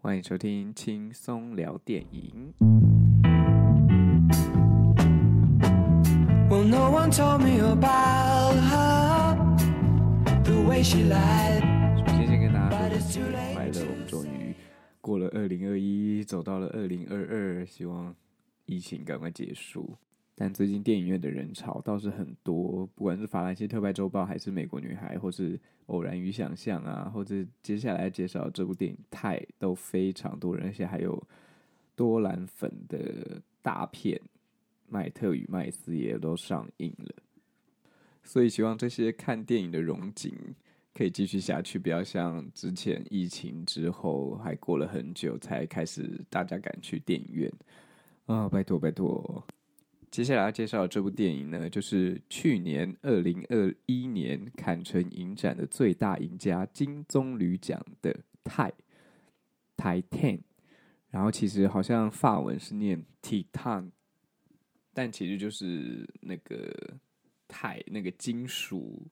欢迎收听轻松聊电影。Well, no one told me about her, the way she lied. 首先，先跟大家说新年快乐！我们终于过了二零二一，走到了二零二二，希望疫情赶快结束。但最近电影院的人潮倒是很多，不管是法兰西特派周报，还是美国女孩，或是偶然与想象啊，或者接下来介绍这部电影《泰》，都非常多人，而且还有多兰粉的大片《麦特与麦斯》也都上映了。所以希望这些看电影的荣景可以继续下去，不要像之前疫情之后还过了很久才开始大家敢去电影院啊！拜托拜托。接下来要介绍的这部电影呢，就是去年二零二一年坎城影展的最大赢家金棕榈奖的泰 Titan，然后其实好像法文是念 Titan，但其实就是那个钛那个金属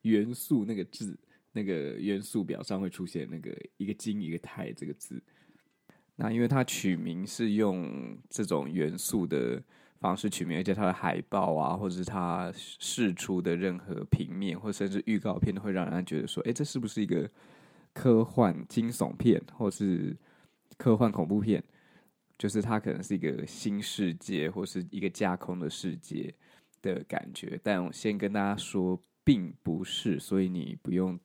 元素那个字，那个元素表上会出现那个一个金一个钛这个字。那因为它取名是用这种元素的。方式取名，而且它的海报啊，或者是它释出的任何平面，或甚至预告片，都会让人觉得说：“哎，这是不是一个科幻惊悚片，或是科幻恐怖片？”就是它可能是一个新世界，或是一个架空的世界的感觉。但我先跟大家说，并不是，所以你不用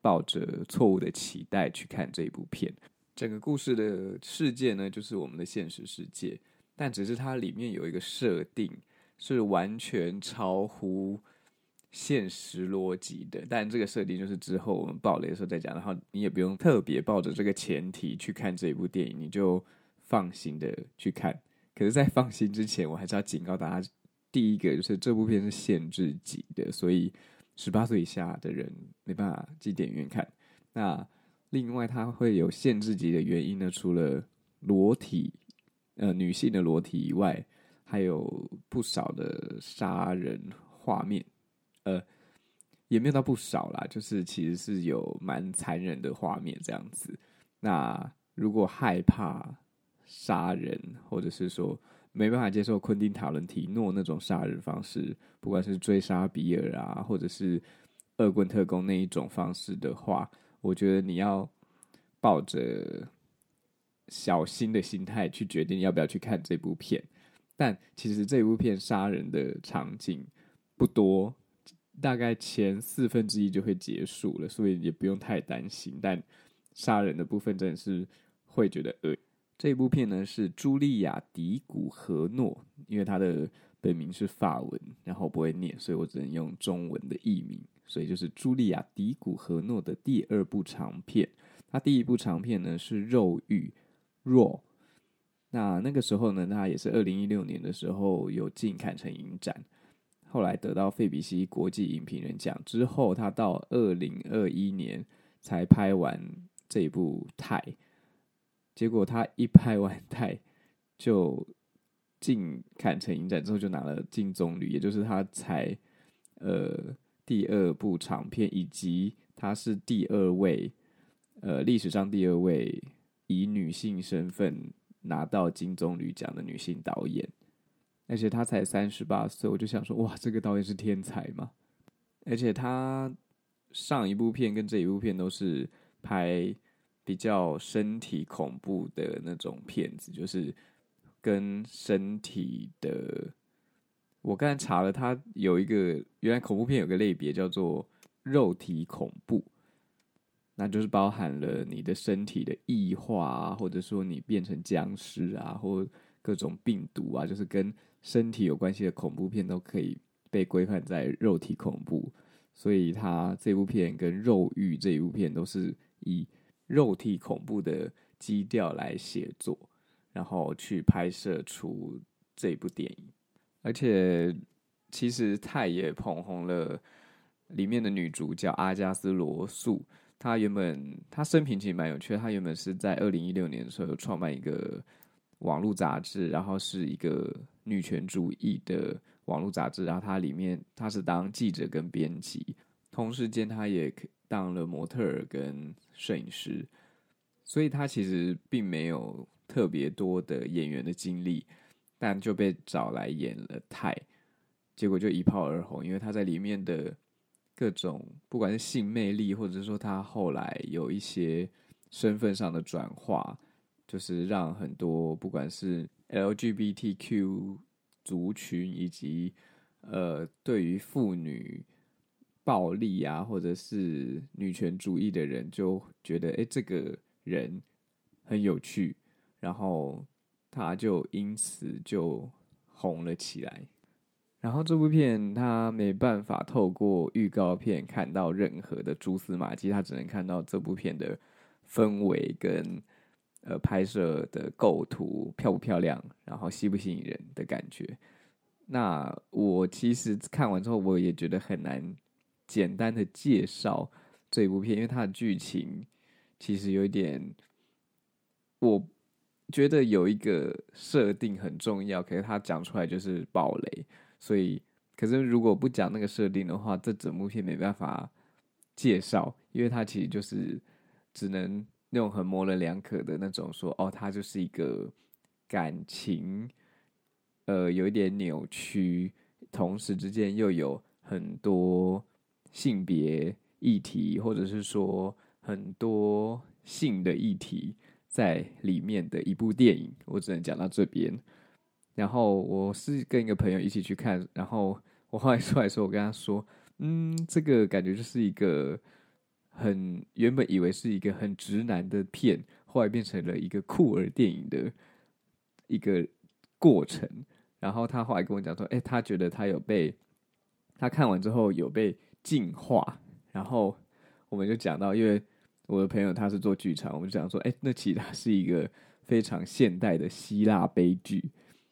抱着错误的期待去看这一部片。整个故事的世界呢，就是我们的现实世界。但只是它里面有一个设定是完全超乎现实逻辑的，但这个设定就是之后我们爆雷的时候再讲。然后你也不用特别抱着这个前提去看这一部电影，你就放心的去看。可是，在放心之前，我还是要警告大家：第一个就是这部片是限制级的，所以十八岁以下的人没办法进电影院看。那另外，它会有限制级的原因呢，除了裸体。呃，女性的裸体以外，还有不少的杀人画面，呃，也没有到不少啦，就是其实是有蛮残忍的画面这样子。那如果害怕杀人，或者是说没办法接受昆汀塔伦提诺那种杀人方式，不管是追杀比尔啊，或者是恶棍特工那一种方式的话，我觉得你要抱着。小心的心态去决定要不要去看这部片，但其实这部片杀人的场景不多，大概前四分之一就会结束了，所以也不用太担心。但杀人的部分真的是会觉得恶。这部片呢是茱莉亚·迪古荷诺，因为她的本名是法文，然后不会念，所以我只能用中文的译名，所以就是茱莉亚·迪古荷诺的第二部长片。她第一部长片呢是《肉欲》。弱，那那个时候呢，他也是二零一六年的时候有进坎城影展，后来得到费比西国际影评人奖之后，他到二零二一年才拍完这部泰，结果他一拍完泰就进坎城影展之后就拿了金棕榈，也就是他才呃第二部长片，以及他是第二位呃历史上第二位。以女性身份拿到金棕榈奖的女性导演，而且她才三十八岁，我就想说，哇，这个导演是天才吗？而且她上一部片跟这一部片都是拍比较身体恐怖的那种片子，就是跟身体的。我刚才查了，她有一个原来恐怖片有个类别叫做肉体恐怖。那就是包含了你的身体的异化啊，或者说你变成僵尸啊，或各种病毒啊，就是跟身体有关系的恐怖片都可以被规范在肉体恐怖。所以，他这部片跟《肉欲》这一部片都是以肉体恐怖的基调来写作，然后去拍摄出这部电影。而且，其实钛也捧红了里面的女主角阿加斯·罗素。他原本他生平其实蛮有趣的，他原本是在二零一六年的时候创办一个网络杂志，然后是一个女权主义的网络杂志，然后他里面他是当记者跟编辑，同时间他也当了模特儿跟摄影师，所以他其实并没有特别多的演员的经历，但就被找来演了泰，结果就一炮而红，因为他在里面的各种不管是性魅力，或者是说他后来有一些身份上的转化，就是让很多不管是 LGBTQ 族群以及呃对于妇女暴力啊，或者是女权主义的人就觉得，哎，这个。人很有趣，然后他就因此就红了起来。然后这部片他没办法透过预告片看到任何的蛛丝马迹，他只能看到这部片的氛围跟呃拍摄的构图漂不漂亮，然后吸不吸引人的感觉。那我其实看完之后，我也觉得很难简单的介绍这部片，因为它的剧情。其实有一点，我觉得有一个设定很重要，可是他讲出来就是爆雷，所以，可是如果不讲那个设定的话，这整部片没办法介绍，因为它其实就是只能那种很模棱两可的那种说，哦，它就是一个感情，呃，有一点扭曲，同时之间又有很多性别议题，或者是说。很多性的议题在里面的一部电影，我只能讲到这边。然后我是跟一个朋友一起去看，然后我后来出来说，我跟他说，嗯，这个感觉就是一个很原本以为是一个很直男的片，后来变成了一个酷儿电影的一个过程。然后他后来跟我讲说，哎，他觉得他有被他看完之后有被净化。然后我们就讲到，因为。我的朋友他是做剧场，我们就讲说，哎，那其实它是一个非常现代的希腊悲剧。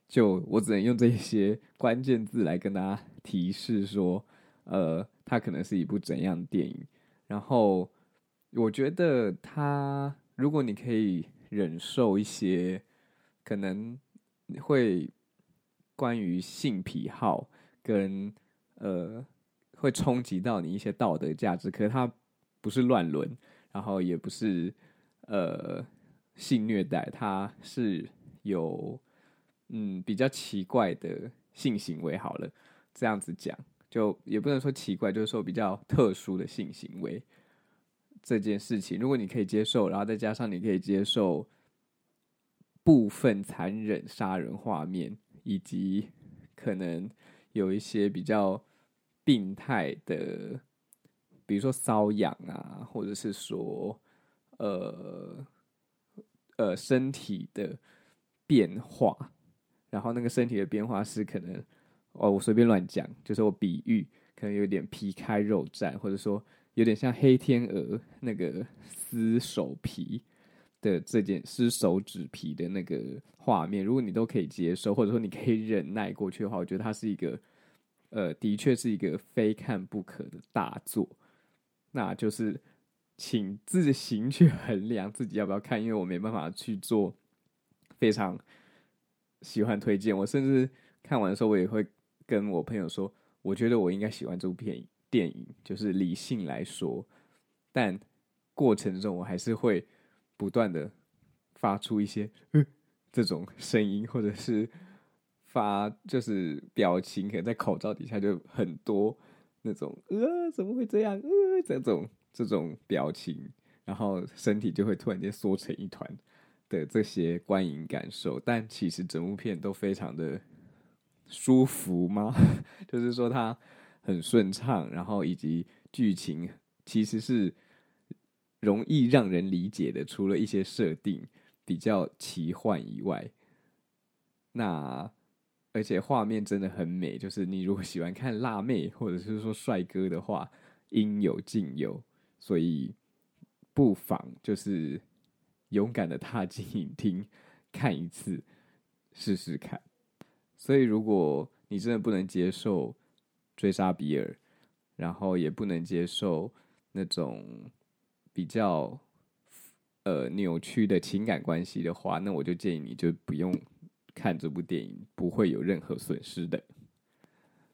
就我只能用这些 关键字来跟大家提示说，呃，它可能是一部怎样的电影。然后我觉得它，如果你可以忍受一些可能会关于性癖好跟呃会冲击到你一些道德价值，可是它不是乱伦。然后也不是呃性虐待，它是有嗯比较奇怪的性行为。好了，这样子讲，就也不能说奇怪，就是说比较特殊的性行为这件事情，如果你可以接受，然后再加上你可以接受部分残忍杀人画面，以及可能有一些比较病态的。比如说瘙痒啊，或者是说，呃，呃，身体的变化，然后那个身体的变化是可能，哦，我随便乱讲，就是我比喻，可能有点皮开肉绽，或者说有点像黑天鹅那个撕手皮的这件撕手指皮的那个画面，如果你都可以接受，或者说你可以忍耐过去的话，我觉得它是一个，呃，的确是一个非看不可的大作。那就是，请自行去衡量自己要不要看，因为我没办法去做非常喜欢推荐。我甚至看完的时候，我也会跟我朋友说，我觉得我应该喜欢这部片电影，就是理性来说，但过程中我还是会不断的发出一些这种声音，或者是发就是表情，可能在口罩底下就很多。那种呃，怎么会这样？呃，这种这种表情，然后身体就会突然间缩成一团的这些观影感受，但其实整部片都非常的舒服吗？就是说它很顺畅，然后以及剧情其实是容易让人理解的，除了一些设定比较奇幻以外，那。而且画面真的很美，就是你如果喜欢看辣妹或者是说帅哥的话，应有尽有，所以不妨就是勇敢的踏进影厅看一次试试看。所以如果你真的不能接受追杀比尔，然后也不能接受那种比较呃扭曲的情感关系的话，那我就建议你就不用。看这部电影不会有任何损失的。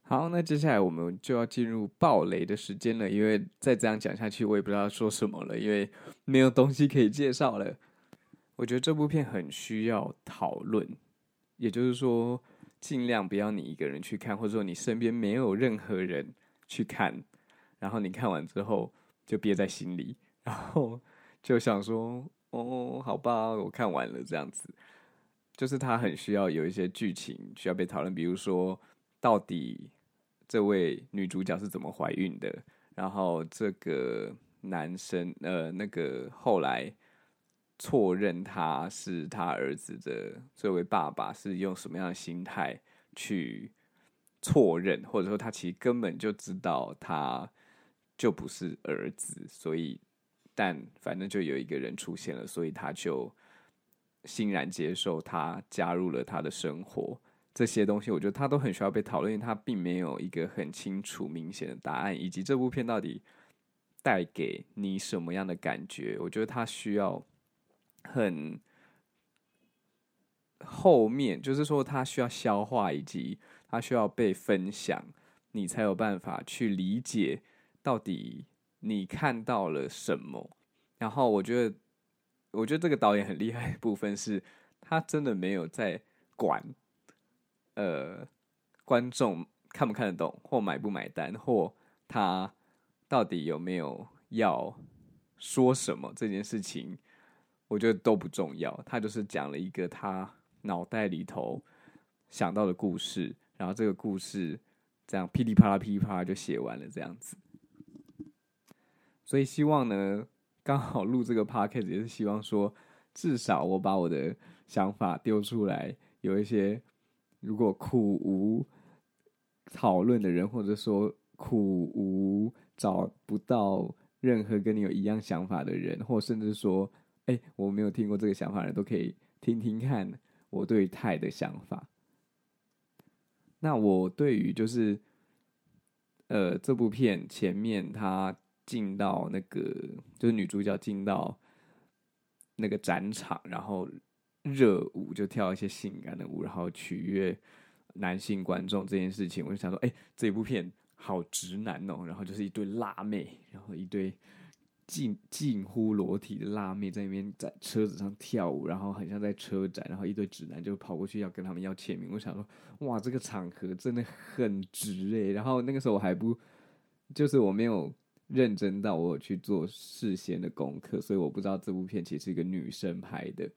好，那接下来我们就要进入爆雷的时间了，因为再这样讲下去，我也不知道说什么了，因为没有东西可以介绍了。我觉得这部片很需要讨论，也就是说，尽量不要你一个人去看，或者说你身边没有任何人去看，然后你看完之后就憋在心里，然后 就想说：“哦，好吧，我看完了。”这样子，就是他很需要有一些剧情需要被讨论，比如说到底这位女主角是怎么怀孕的，然后这个。男生，呃，那个后来错认他是他儿子的这位爸爸，是用什么样的心态去错认，或者说他其实根本就知道他就不是儿子，所以，但反正就有一个人出现了，所以他就欣然接受他加入了他的生活。这些东西，我觉得他都很需要被讨论，因为他并没有一个很清楚明显的答案，以及这部片到底。带给你什么样的感觉？我觉得他需要很后面，就是说他需要消化，以及他需要被分享，你才有办法去理解到底你看到了什么。然后我觉得，我觉得这个导演很厉害的部分是，他真的没有在管，呃，观众看不看得懂，或买不买单，或他。到底有没有要说什么这件事情，我觉得都不重要。他就是讲了一个他脑袋里头想到的故事，然后这个故事这样噼里啪啦噼里啪啦就写完了这样子。所以希望呢，刚好录这个 podcast 也是希望说，至少我把我的想法丢出来，有一些如果苦无讨论的人，或者说苦无。找不到任何跟你有一样想法的人，或甚至说，哎、我没有听过这个想法的，都可以听听看我对泰的想法。那我对于就是，呃，这部片前面他进到那个，就是女主角进到那个展场，然后热舞就跳一些性感的舞，然后取悦男性观众这件事情，我就想说，哎、欸，这部片。好直男哦，然后就是一堆辣妹，然后一堆近近乎裸体的辣妹在那边在车子上跳舞，然后很像在车展，然后一堆直男就跑过去要跟他们要签名。我想说，哇，这个场合真的很值哎。然后那个时候我还不，就是我没有认真到我有去做事先的功课，所以我不知道这部片其实是一个女生拍的。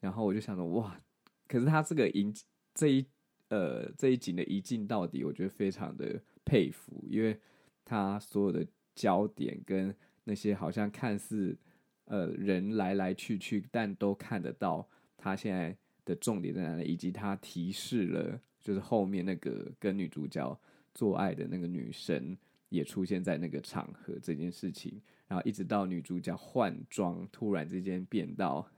然后我就想说，哇，可是他这个一这一呃这一景的一镜到底，我觉得非常的。佩服，因为他所有的焦点跟那些好像看似呃人来来去去，但都看得到他现在的重点在哪里，以及他提示了就是后面那个跟女主角做爱的那个女生也出现在那个场合这件事情，然后一直到女主角换装，突然之间变到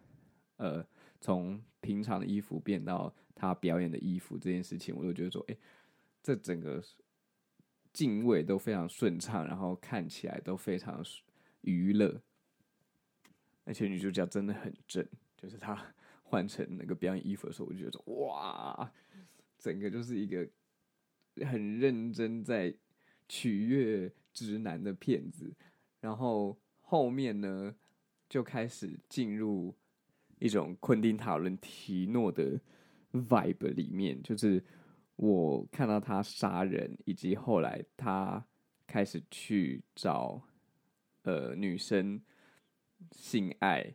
呃从平常的衣服变到她表演的衣服这件事情，我都觉得说，哎，这整个。敬畏都非常顺畅，然后看起来都非常娱乐，而且女主角真的很正，就是她换成那个表演衣服的时候，我就觉得哇，整个就是一个很认真在取悦直男的片子。然后后面呢，就开始进入一种昆汀塔伦提诺的 vibe 里面，就是。我看到他杀人，以及后来他开始去找呃女生性爱，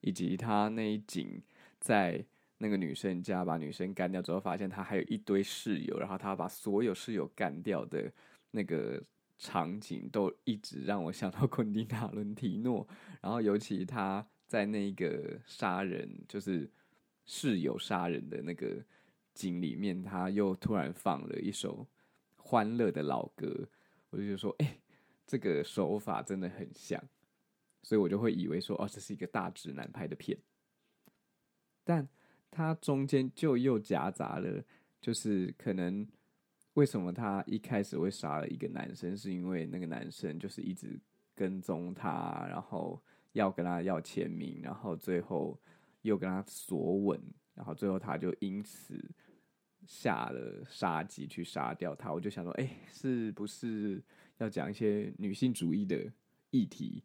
以及他那一景在那个女生家把女生干掉之后，发现他还有一堆室友，然后他把所有室友干掉的那个场景，都一直让我想到昆汀塔伦提诺。然后尤其他在那个杀人，就是室友杀人的那个。景里面，他又突然放了一首欢乐的老歌，我就觉得说，哎、这个手法真的很像，所以我就会以为说，哦，这是一个大直男拍的片，但他中间就又夹杂了，就是可能为什么他一开始会杀了一个男生，是因为那个男生就是一直跟踪他，然后要跟他要签名，然后最后又跟他索吻，然后最后他就因此。下了杀机去杀掉他，我就想说，哎、是不是要讲一些女性主义的议题？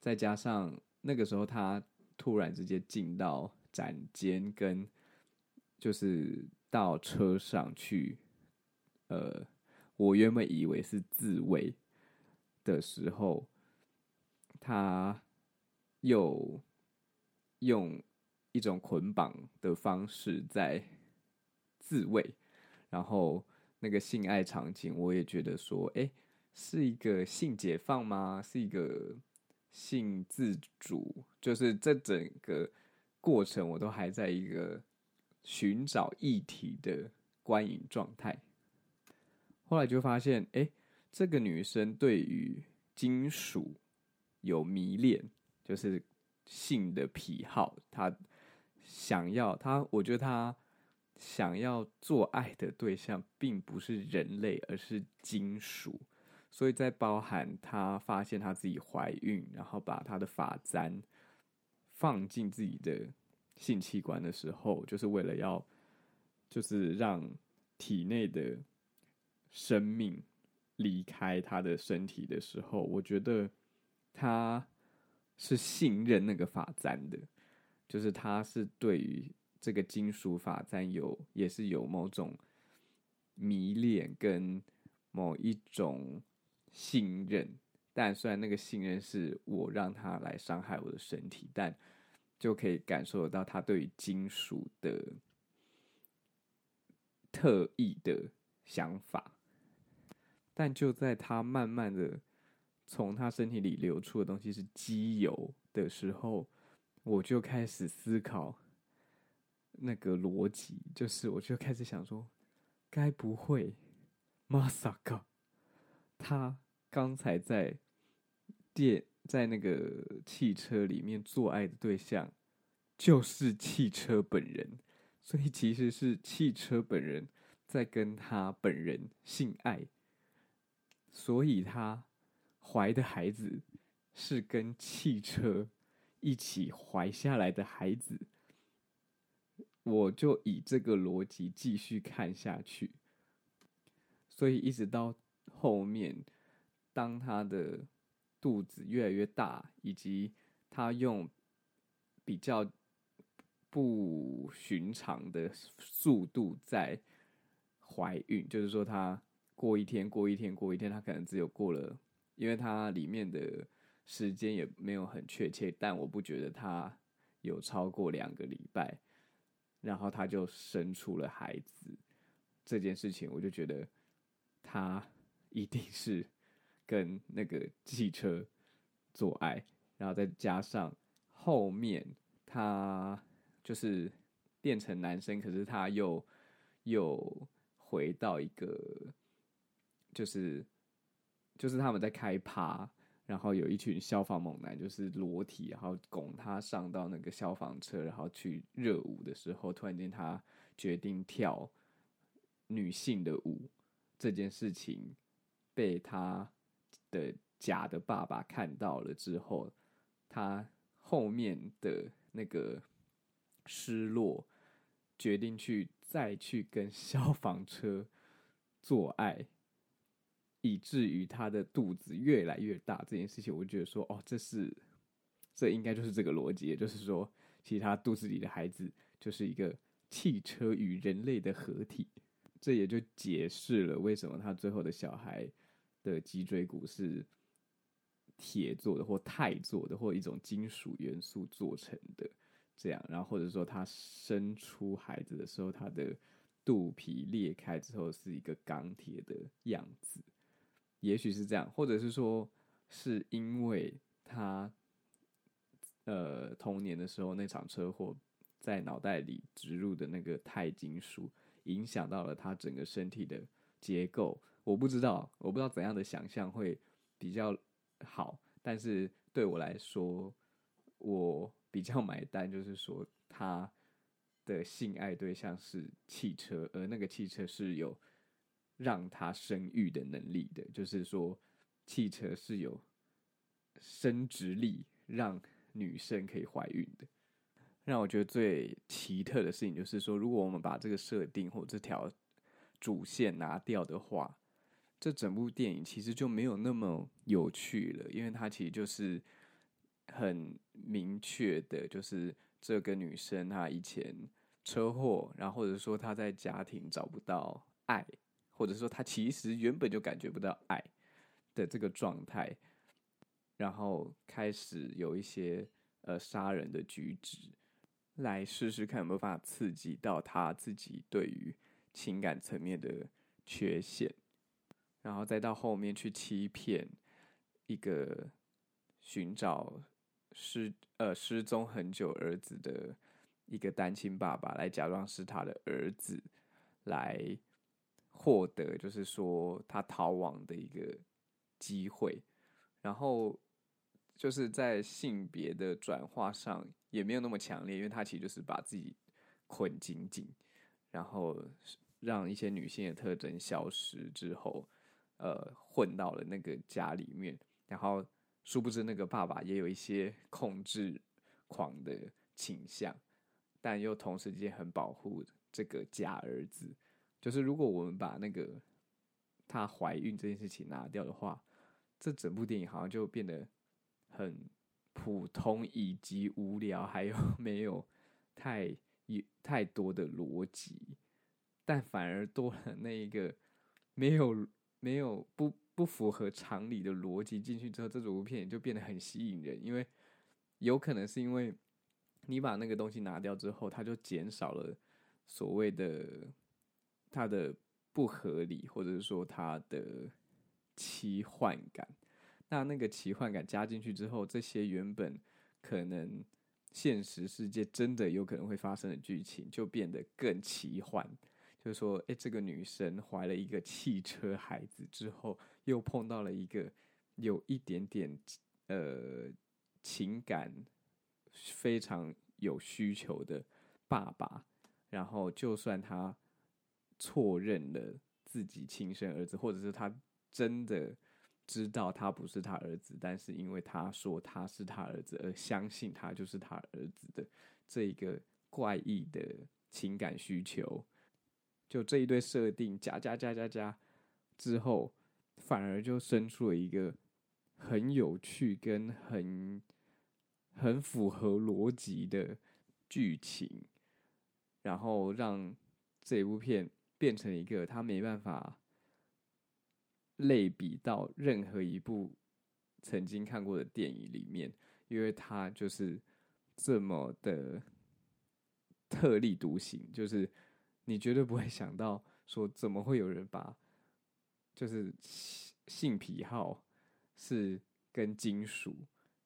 再加上那个时候他突然之间进到展间跟就是到车上去，呃，我原本以为是自慰的时候，他又用一种捆绑的方式在自慰，然后那个性爱场景，我也觉得说，哎，是一个性解放吗？是一个性自主？就是这整个过程，我都还在一个寻找议题的观影状态。后来就发现，哎，这个女生对于金属有迷恋，就是性的癖好，她。想要她，我觉得她想要做爱的对象并不是人类，而是金属。所以在包含她发现她自己怀孕，然后把她的发簪放进自己的性器官的时候，就是为了要，就是让体内的生命离开她的身体的时候，我觉得她是信任那个发簪的。就是她是对于这个金属发簪有，也是有某种迷恋跟某一种信任，但虽然那个信任是我让他来伤害我的身体，但就可以感受得到他对于金属的特异的想法。但就在他慢慢的从他身体里流出的东西是机油的时候。我就开始思考那个逻辑，就是我就开始想说，该不会，まさか，他 刚才在电在那个汽车里面做爱的对象，就是汽车本人，所以其实是汽车本人在跟他本人性爱，所以他怀的孩子是跟汽车。一起怀下来的孩子，我就以这个逻辑继续看下去。所以一直到后面，当他的肚子越来越大，以及他用比较不寻常的速度在怀孕，就是说他过一天过一天过一天，他可能只有过了，因为他里面的。时间也没有很确切，但我不觉得他有超过两个礼拜，然后他就生出了孩子。这件事情，我就觉得他一定是跟那个汽车做爱，然后再加上后面他就是变成男生，可是他又又回到一个，就是就是他们在开趴。然后有一群消防猛男，就是裸体，然后拱他上到那个消防车，然后去热舞的时候，突然间他决定跳女性的舞。这件事情被他的假的爸爸看到了之后，他后面的那个失落，决定去再去跟消防车做爱。以至于他的肚子越来越大这件事情，我觉得说，哦，这是，这应该就是这个逻辑，也就是说，其实他肚子里的孩子就是一个汽车与人类的合体，这也就解释了为什么他最后的小孩的脊椎骨是铁做的，或钛做的，或一种金属元素做成的，这样，然后或者说他生出孩子的时候，他的肚皮裂开之后是一个钢铁的样子。也许是这样，或者是说，是因为他，呃，童年的时候那场车祸，在脑袋里植入的那个钛金属，影响到了他整个身体的结构。我不知道，我不知道怎样的想象会比较好，但是对我来说，我比较买单，就是说他的性爱对象是汽车，而那个汽车是有。让他生育的能力的，就是说，汽车是有生殖力，让女生可以怀孕的。让我觉得最奇特的事情，就是说，如果我们把这个设定或这条主线拿掉的话，这整部电影其实就没有那么有趣了，因为它其实就是很明确的，就是这个女生她以前车祸，然后或者说她在家庭找不到爱，或者说她其实原本就感觉不到爱的这个状态，然后开始有一些呃杀人的举止，来试试看有没有办法刺激到她自己对于情感层面的缺陷，然后再到后面去欺骗一个寻找。失呃失踪很久儿子的一个单亲爸爸来假装是他的儿子，来获得就是说他逃亡的一个机会，然后就是在性别的转化上也没有那么强烈，因为他其实就是把自己捆紧紧，然后让一些女性的特征消失之后，呃混到了那个家里面，然后。殊不知，那个爸爸也有一些控制狂的倾向，但又同时间很保护这个假儿子。就是如果我们把那个她怀孕这件事情拿掉的话，这整部电影好像就变得很普通以及无聊，还有 没有太太多的逻辑，但反而多了那一个没有没有不。不符合常理的逻辑进去之后，这部片也就变得很吸引人，因为有可能是因为你把那个东西拿掉之后，它就减少了所谓的它的不合理，或者是说它的奇幻感。那那个奇幻感加进去之后，这些原本可能现实世界真的有可能会发生的剧情，就变得更奇幻。就说，哎，这个女生怀了一个汽车孩子之后，又碰到了一个有一点点呃情感非常有需求的爸爸，然后就算他错认了自己亲生儿子，或者是他真的知道他不是他儿子，但是因为他说他是他儿子而相信他就是他儿子的这一个怪异的情感需求。就这一对设定加加加加加之后，反而就生出了一个很有趣跟很很符合逻辑的剧情，然后让这部片变成一个他没办法类比到任何一部曾经看过的电影里面，因为他就是这么的特立独行，就是。你绝对不会想到，说怎么会有人把，就是性癖好是跟金属，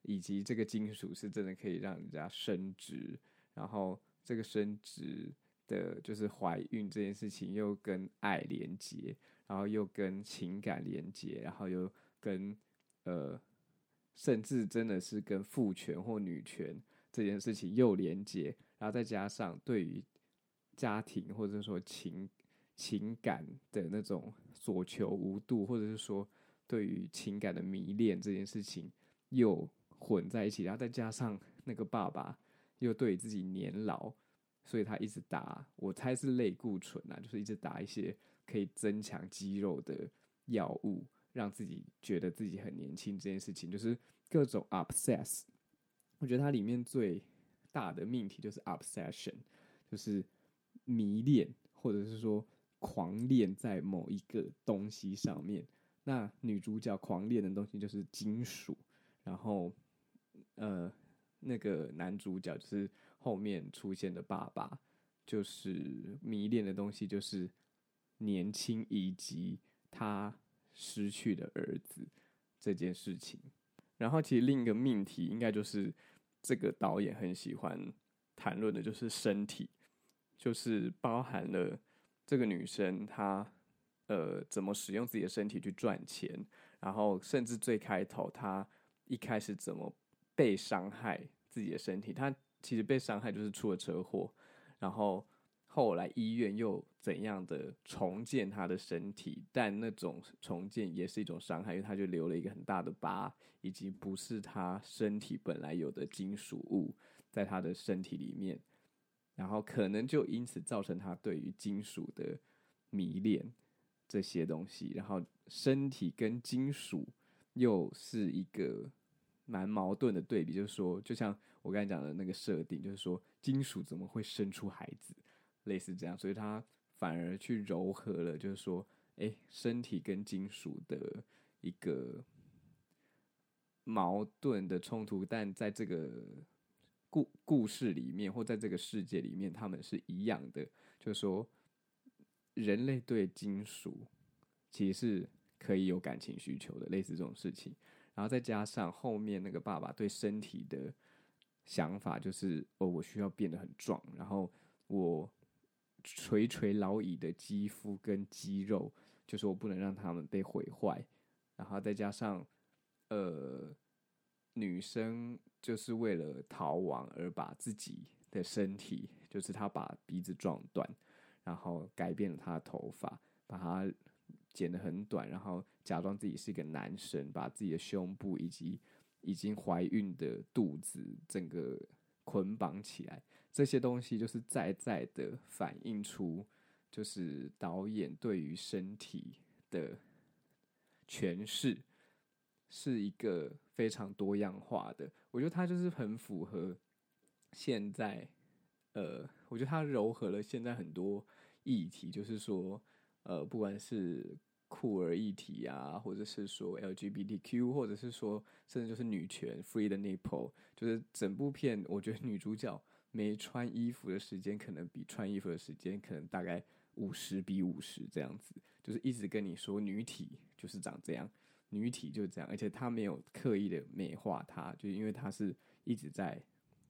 以及这个金属是真的可以让人家生殖，然后这个生殖的，就是怀孕这件事情又跟爱连接，然后又跟情感连接，然后又跟呃，甚至真的是跟父权或女权这件事情又连接，然后再加上对于。家庭或者说情情感的那种所求无度，或者是说对于情感的迷恋这件事情又混在一起，然后再加上那个爸爸又对自己年老，所以他一直打，我猜是类固醇啊，就是一直打一些可以增强肌肉的药物，让自己觉得自己很年轻。这件事情就是各种 obsess。我觉得它里面最大的命题就是 obsession，就是。迷恋，或者是说狂恋在某一个东西上面。那女主角狂恋的东西就是金属，然后呃，那个男主角就是后面出现的爸爸，就是迷恋的东西就是年轻以及他失去的儿子这件事情。然后其实另一个命题应该就是这个导演很喜欢谈论的，就是身体。就是包含了这个女生她呃怎么使用自己的身体去赚钱，然后甚至最开头她一开始怎么被伤害自己的身体，她其实被伤害就是出了车祸，然后后来医院又怎样的重建她的身体，但那种重建也是一种伤害，因为她就留了一个很大的疤，以及不是她身体本来有的金属物在她的身体里面。然后可能就因此造成他对于金属的迷恋这些东西，然后身体跟金属又是一个蛮矛盾的对比，就是说，就像我刚才讲的那个设定，就是说，金属怎么会生出孩子，类似这样，所以他反而去柔和了，就是说，哎，身体跟金属的一个矛盾的冲突，但在这个故故事里面，或在这个世界里面，他们是一样的，就是说，人类对金属其实是可以有感情需求的，类似这种事情。然后再加上后面那个爸爸对身体的想法，就是哦，我需要变得很壮，然后我垂垂老矣的肌肤跟肌肉，就是我不能让他们被毁坏。然后再加上呃，女生就是为了逃亡而把自己的身体，就是他把鼻子撞断，然后改变了他的头发，把他。剪得很短，然后假装自己是一个男生，把自己的胸部以及已经怀孕的肚子整个捆绑起来，这些东西就是在在的反映出，就是导演对于身体的诠释是一个非常多样化的。我觉得它就是很符合现在，呃，我觉得它糅合了现在很多议题，就是说。呃，不管是酷儿议题啊，或者是说 LGBTQ，或者是说甚至就是女权 Free the nipple，就是整部片，我觉得女主角没穿衣服的时间，可能比穿衣服的时间，可能大概五十比五十这样子，就是一直跟你说女体就是长这样，女体就是这样，而且她没有刻意的美化她，就是因为她是一直在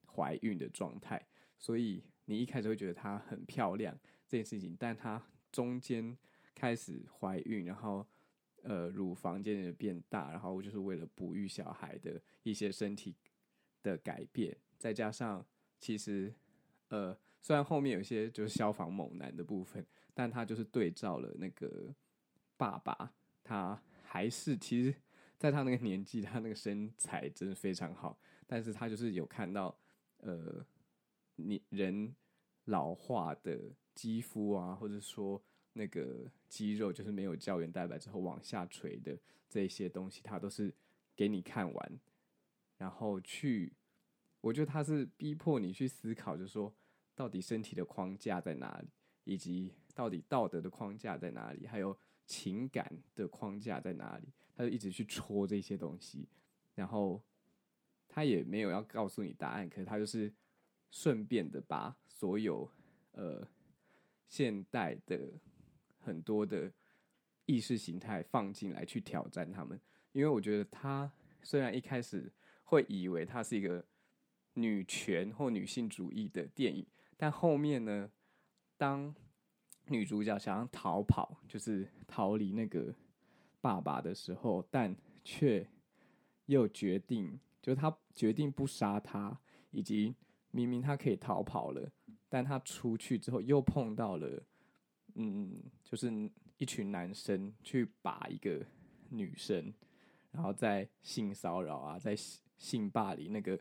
怀孕的状态，所以你一开始会觉得她很漂亮这件事情，但她。中间开始怀孕，然后呃乳房渐渐变大，然后就是为了哺育小孩的一些身体的改变，再加上其实呃虽然后面有些就是消防猛男的部分，但他就是对照了那个爸爸，他还是其实在他那个年纪，他那个身材真的非常好，但是他就是有看到呃你人老化的。肌肤啊，或者说那个肌肉，就是没有胶原蛋白之后往下垂的这些东西，他都是给你看完，然后去，我觉得他是逼迫你去思考，就是说到底身体的框架在哪里，以及到底道德的框架在哪里，还有情感的框架在哪里，他就一直去戳这些东西，然后他也没有要告诉你答案，可是他就是顺便的把所有呃。现代的很多的意识形态放进来去挑战他们，因为我觉得他虽然一开始会以为他是一个女权或女性主义的电影，但后面呢，当女主角想要逃跑，就是逃离那个爸爸的时候，但却又决定，就是他决定不杀他，以及明明他可以逃跑了。但他出去之后又碰到了，嗯，就是一群男生去把一个女生，然后在性骚扰啊，在性霸凌那个，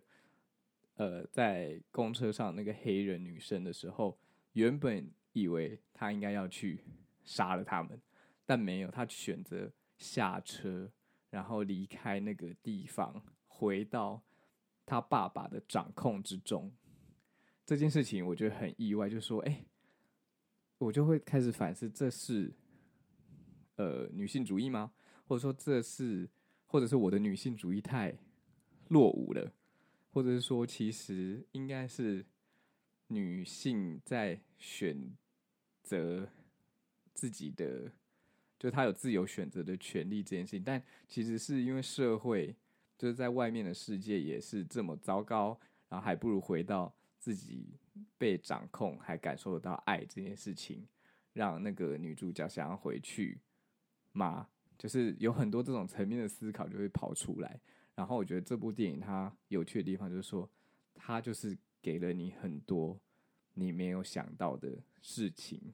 呃，在公车上那个黑人女生的时候，原本以为他应该要去杀了他们，但没有，他选择下车，然后离开那个地方，回到他爸爸的掌控之中。这件事情我觉得很意外，就是说，哎，我就会开始反思，这是呃女性主义吗？或者说这是，或者是我的女性主义太落伍了？或者是说，其实应该是女性在选择自己的，就她有自由选择的权利这件事情，但其实是因为社会就是在外面的世界也是这么糟糕，然后还不如回到。自己被掌控，还感受得到爱这件事情，让那个女主角想要回去吗？就是有很多这种层面的思考就会跑出来。然后我觉得这部电影它有趣的地方就是说，它就是给了你很多你没有想到的事情，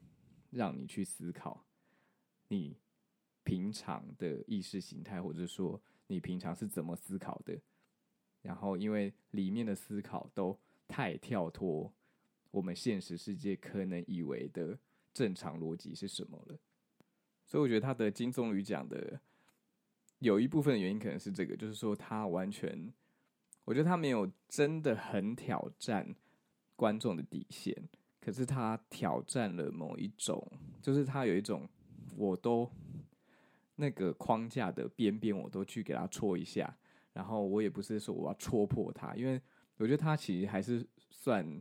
让你去思考你平常的意识形态，或者说你平常是怎么思考的。然后因为里面的思考都。太跳脱我们现实世界可能以为的正常逻辑是什么了，所以我觉得他的金棕榈奖的有一部分的原因可能是这个，就是说他完全我觉得他没有真的很挑战观众的底线，可是他挑战了某一种，就是他有一种，我都那个框架的边边，我都去给他戳一下，然后我也不是说我要戳破他，因为我觉得他其实还是算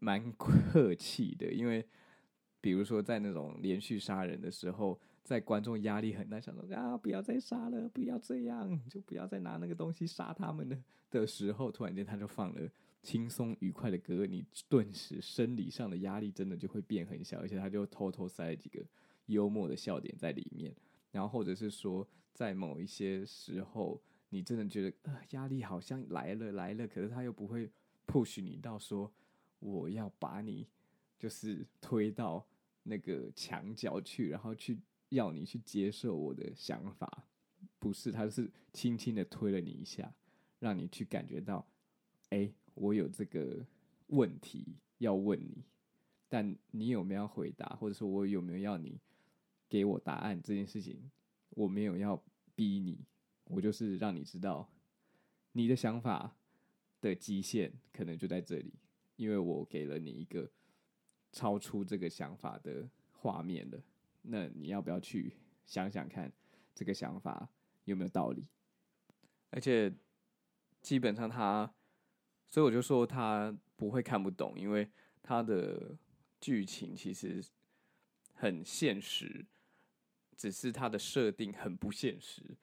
蛮客气的，因为。比如说，在那种连续杀人的时候，在观众压力很大，想说啊，不要再杀了，不要这样，就不要再拿那个东西杀他们了的时候，突然间他就放了轻松愉快的歌，你顿时生理上的压力真的就会变很小，而且他就偷偷塞了几个幽默的笑点在里面，然后或者是说，在某一些时候，你真的觉得呃压力好像来了来了，可是他又不会 push 你到说我要把你就是推到。那个墙角去，然后去要你去接受我的想法，不是，他是轻轻的推了你一下，让你去感觉到，哎，我有这个问题要问你，但你有没有回答，或者说我有没有要你给我答案这件事情，我没有要逼你，我就是让你知道你的想法的极限可能就在这里，因为我给了你一个。超出这个想法的画面了，那你要不要去想想看，这个想法有没有道理？而且基本上他，所以我就说他不会看不懂，因为他的剧情其实很现实，只是他的设定很不现实，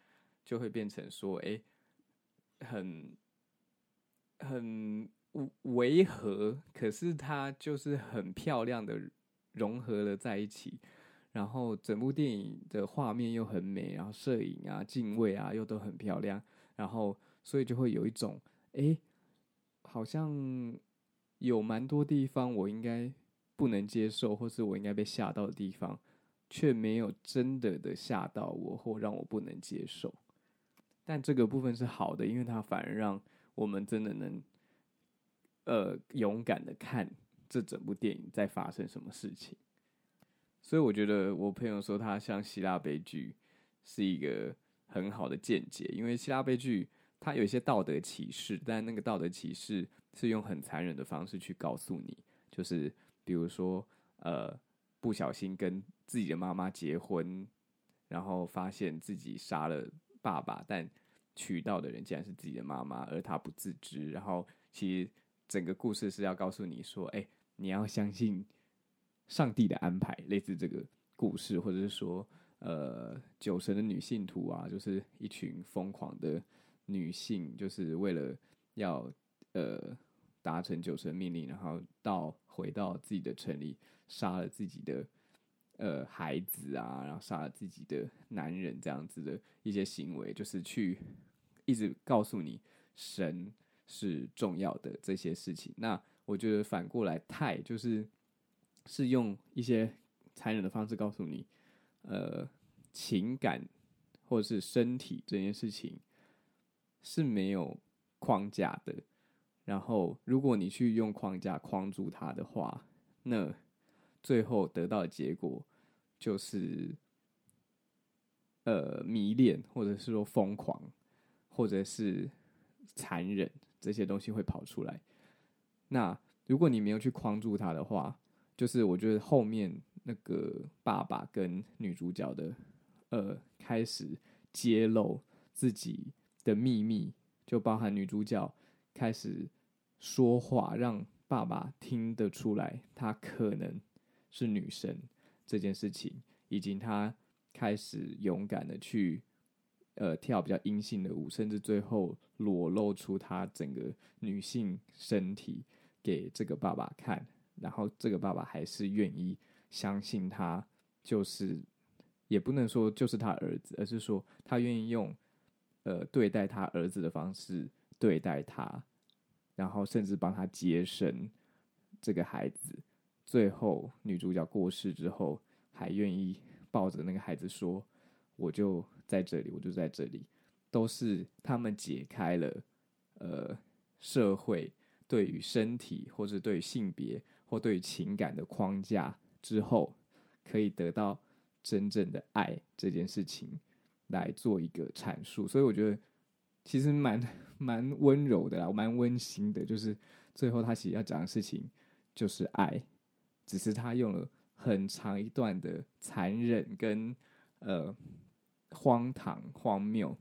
就会变成说，哎，很很。违和，可是它就是很漂亮的融合了在一起，然后整部电影的画面又很美，然后摄影啊、镜位啊又都很漂亮，然后所以就会有一种，哎，好像有蛮多地方我应该不能接受，或是我应该被吓到的地方，却没有真的的吓到我或让我不能接受。但这个部分是好的，因为它反而让我们真的能。呃，勇敢的看这整部电影在发生什么事情，所以我觉得我朋友说他像希腊悲剧是一个很好的见解，因为希腊悲剧他有一些道德启示，但那个道德启示是用很残忍的方式去告诉你，就是比如说呃，不小心跟自己的妈妈结婚，然后发现自己杀了爸爸，但娶到的人竟然是自己的妈妈，而他不自知，然后其实。整个故事是要告诉你说，哎，你要相信上帝的安排，类似这个故事，或者是说，呃，酒神的女信徒啊，就是一群疯狂的女性，就是为了要呃达成酒神命令，然后到回到自己的城里，杀了自己的呃孩子啊，然后杀了自己的男人，这样子的一些行为，就是去一直告诉你神。是重要的这些事情。那我觉得反过来，太就是是用一些残忍的方式告诉你，呃，情感或者是身体这件事情是没有框架的。然后，如果你去用框架框住它的话，那最后得到的结果就是呃迷恋，或者是说疯狂，或者是残忍。这些东西会跑出来。那如果你没有去框住他的话，就是我觉得后面那个爸爸跟女主角的呃开始揭露自己的秘密，就包含女主角开始说话，让爸爸听得出来她可能是女生这件事情，以及她开始勇敢的去。呃，跳比较阴性的舞，甚至最后裸露出她整个女性身体给这个爸爸看，然后这个爸爸还是愿意相信他，就是也不能说就是他儿子，而是说他愿意用呃对待他儿子的方式对待他，然后甚至帮他接生这个孩子。最后女主角过世之后，还愿意抱着那个孩子说：“我就。”在这里，我就在这里，都是他们解开了呃社会对于身体或者对于性别或对于情感的框架之后，可以得到真正的爱这件事情来做一个阐述。所以我觉得其实蛮 蛮温柔的啦，蛮温馨的。就是最后他其实要讲的事情就是爱，只是他用了很长一段的残忍跟呃荒唐、荒谬，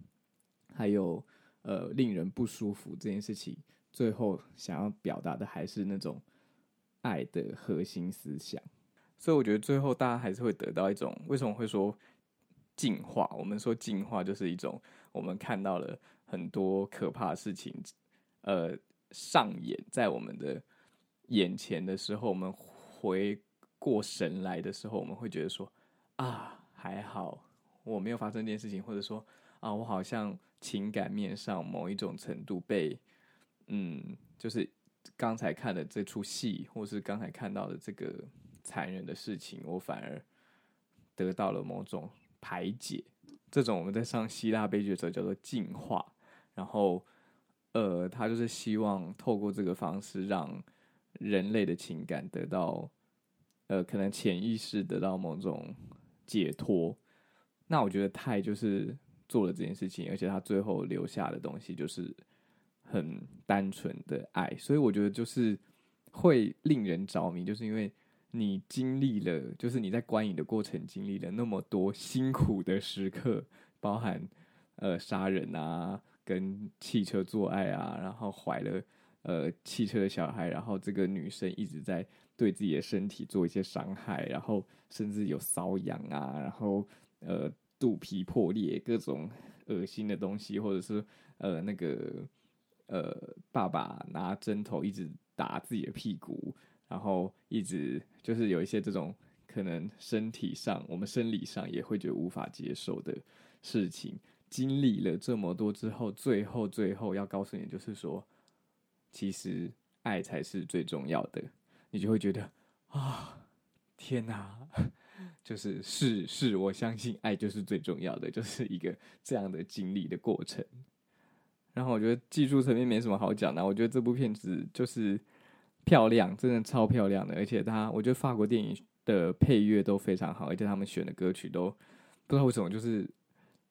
还有呃令人不舒服这件事情。最后想要表达的还是那种爱的核心思想。所以我觉得最后大家还是会得到一种，为什么会说进化？我们说进化就是一种我们看到了很多可怕的事情，呃，上演在我们的眼前的时候，我们回过神来的时候，我们会觉得说啊，还好我没有发生这件事情，或者说啊，我好像情感面上某一种程度被，嗯，就是刚才看的这出戏，或是刚才看到的这个。残忍的事情，我反而得到了某种排解。这种我们在上希腊悲剧的时候叫做净化。然后，呃，他就是希望透过这个方式，让人类的情感得到，呃，可能潜意识得到某种解脱。那我觉得泰就是做了这件事情，而且他最后留下的东西就是很单纯的爱。所以我觉得就是会令人着迷，就是因为。你经历了，就是你在观影的过程经历了那么多辛苦的时刻，包含呃杀人啊，跟汽车做爱啊，然后怀了呃汽车的小孩，然后这个女生一直在对自己的身体做一些伤害，然后甚至有瘙痒啊，然后呃肚皮破裂，各种恶心的东西，或者是呃那个呃爸爸拿针头一直打自己的屁股。然后一直就是有一些这种可能身体上，我们生理上也会觉得无法接受的事情，经历了这么多之后，最后最后要告诉你，就是说，其实爱才是最重要的。你就会觉得啊，天哪，就是是是，我相信爱就是最重要的，就是一个这样的经历的过程。然后我觉得技术层面没什么好讲的，我觉得这部片子就是。漂亮，真的超漂亮的，而且他，我觉得法国电影的配乐都非常好，而且他们选的歌曲都不知道为什么，就是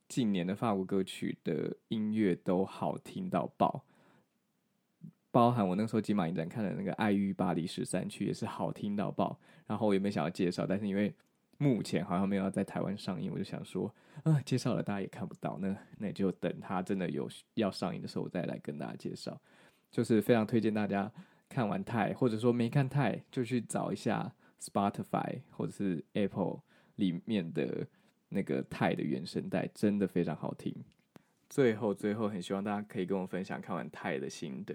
近年的法国歌曲的音乐都好听到爆，包含我那时候金马影展看的那个《爱欲巴黎十三区》也是好听到爆。然后我也没想要介绍，但是因为目前好像没有在台湾上映，我就想说，啊、介绍了大家也看不到，那那就等他真的有要上映的时候，我再来跟大家介绍。就是非常推荐大家。看完泰，或者说没看泰，就去找一下 Spotify 或者是 Apple 里面的那个泰的原声带，真的非常好听。最后，最后很希望大家可以跟我分享看完泰的心得，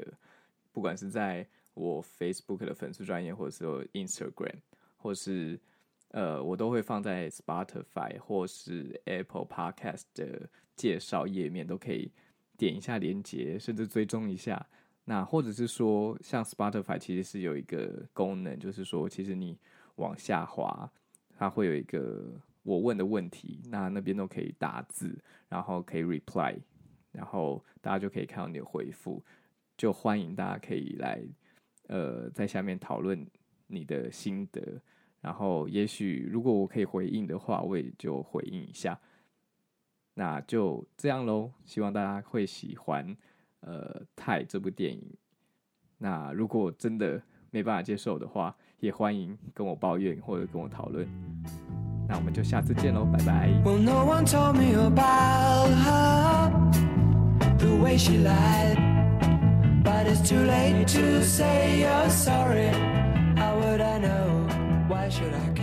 不管是在我 Facebook 的粉丝专业，或者是 Instagram，或是呃，我都会放在 Spotify 或是 Apple Podcast 的介绍页面，都可以点一下连接，甚至追踪一下。那或者是说，像 Spotify 其实是有一个功能，就是说，其实你往下滑，它会有一个我问的问题，那那边都可以打字，然后可以 reply，然后大家就可以看到你的回复，就欢迎大家可以来，呃，在下面讨论你的心得，然后也许如果我可以回应的话，我也就回应一下，那就这样喽，希望大家会喜欢。呃，泰这部电影，那如果真的没办法接受的话，也欢迎跟我抱怨或者跟我讨论。那我们就下次见喽，拜拜。Well, no one told me about her, the way she lied, but it's too late to say you're sorry. How would I know? Why should I?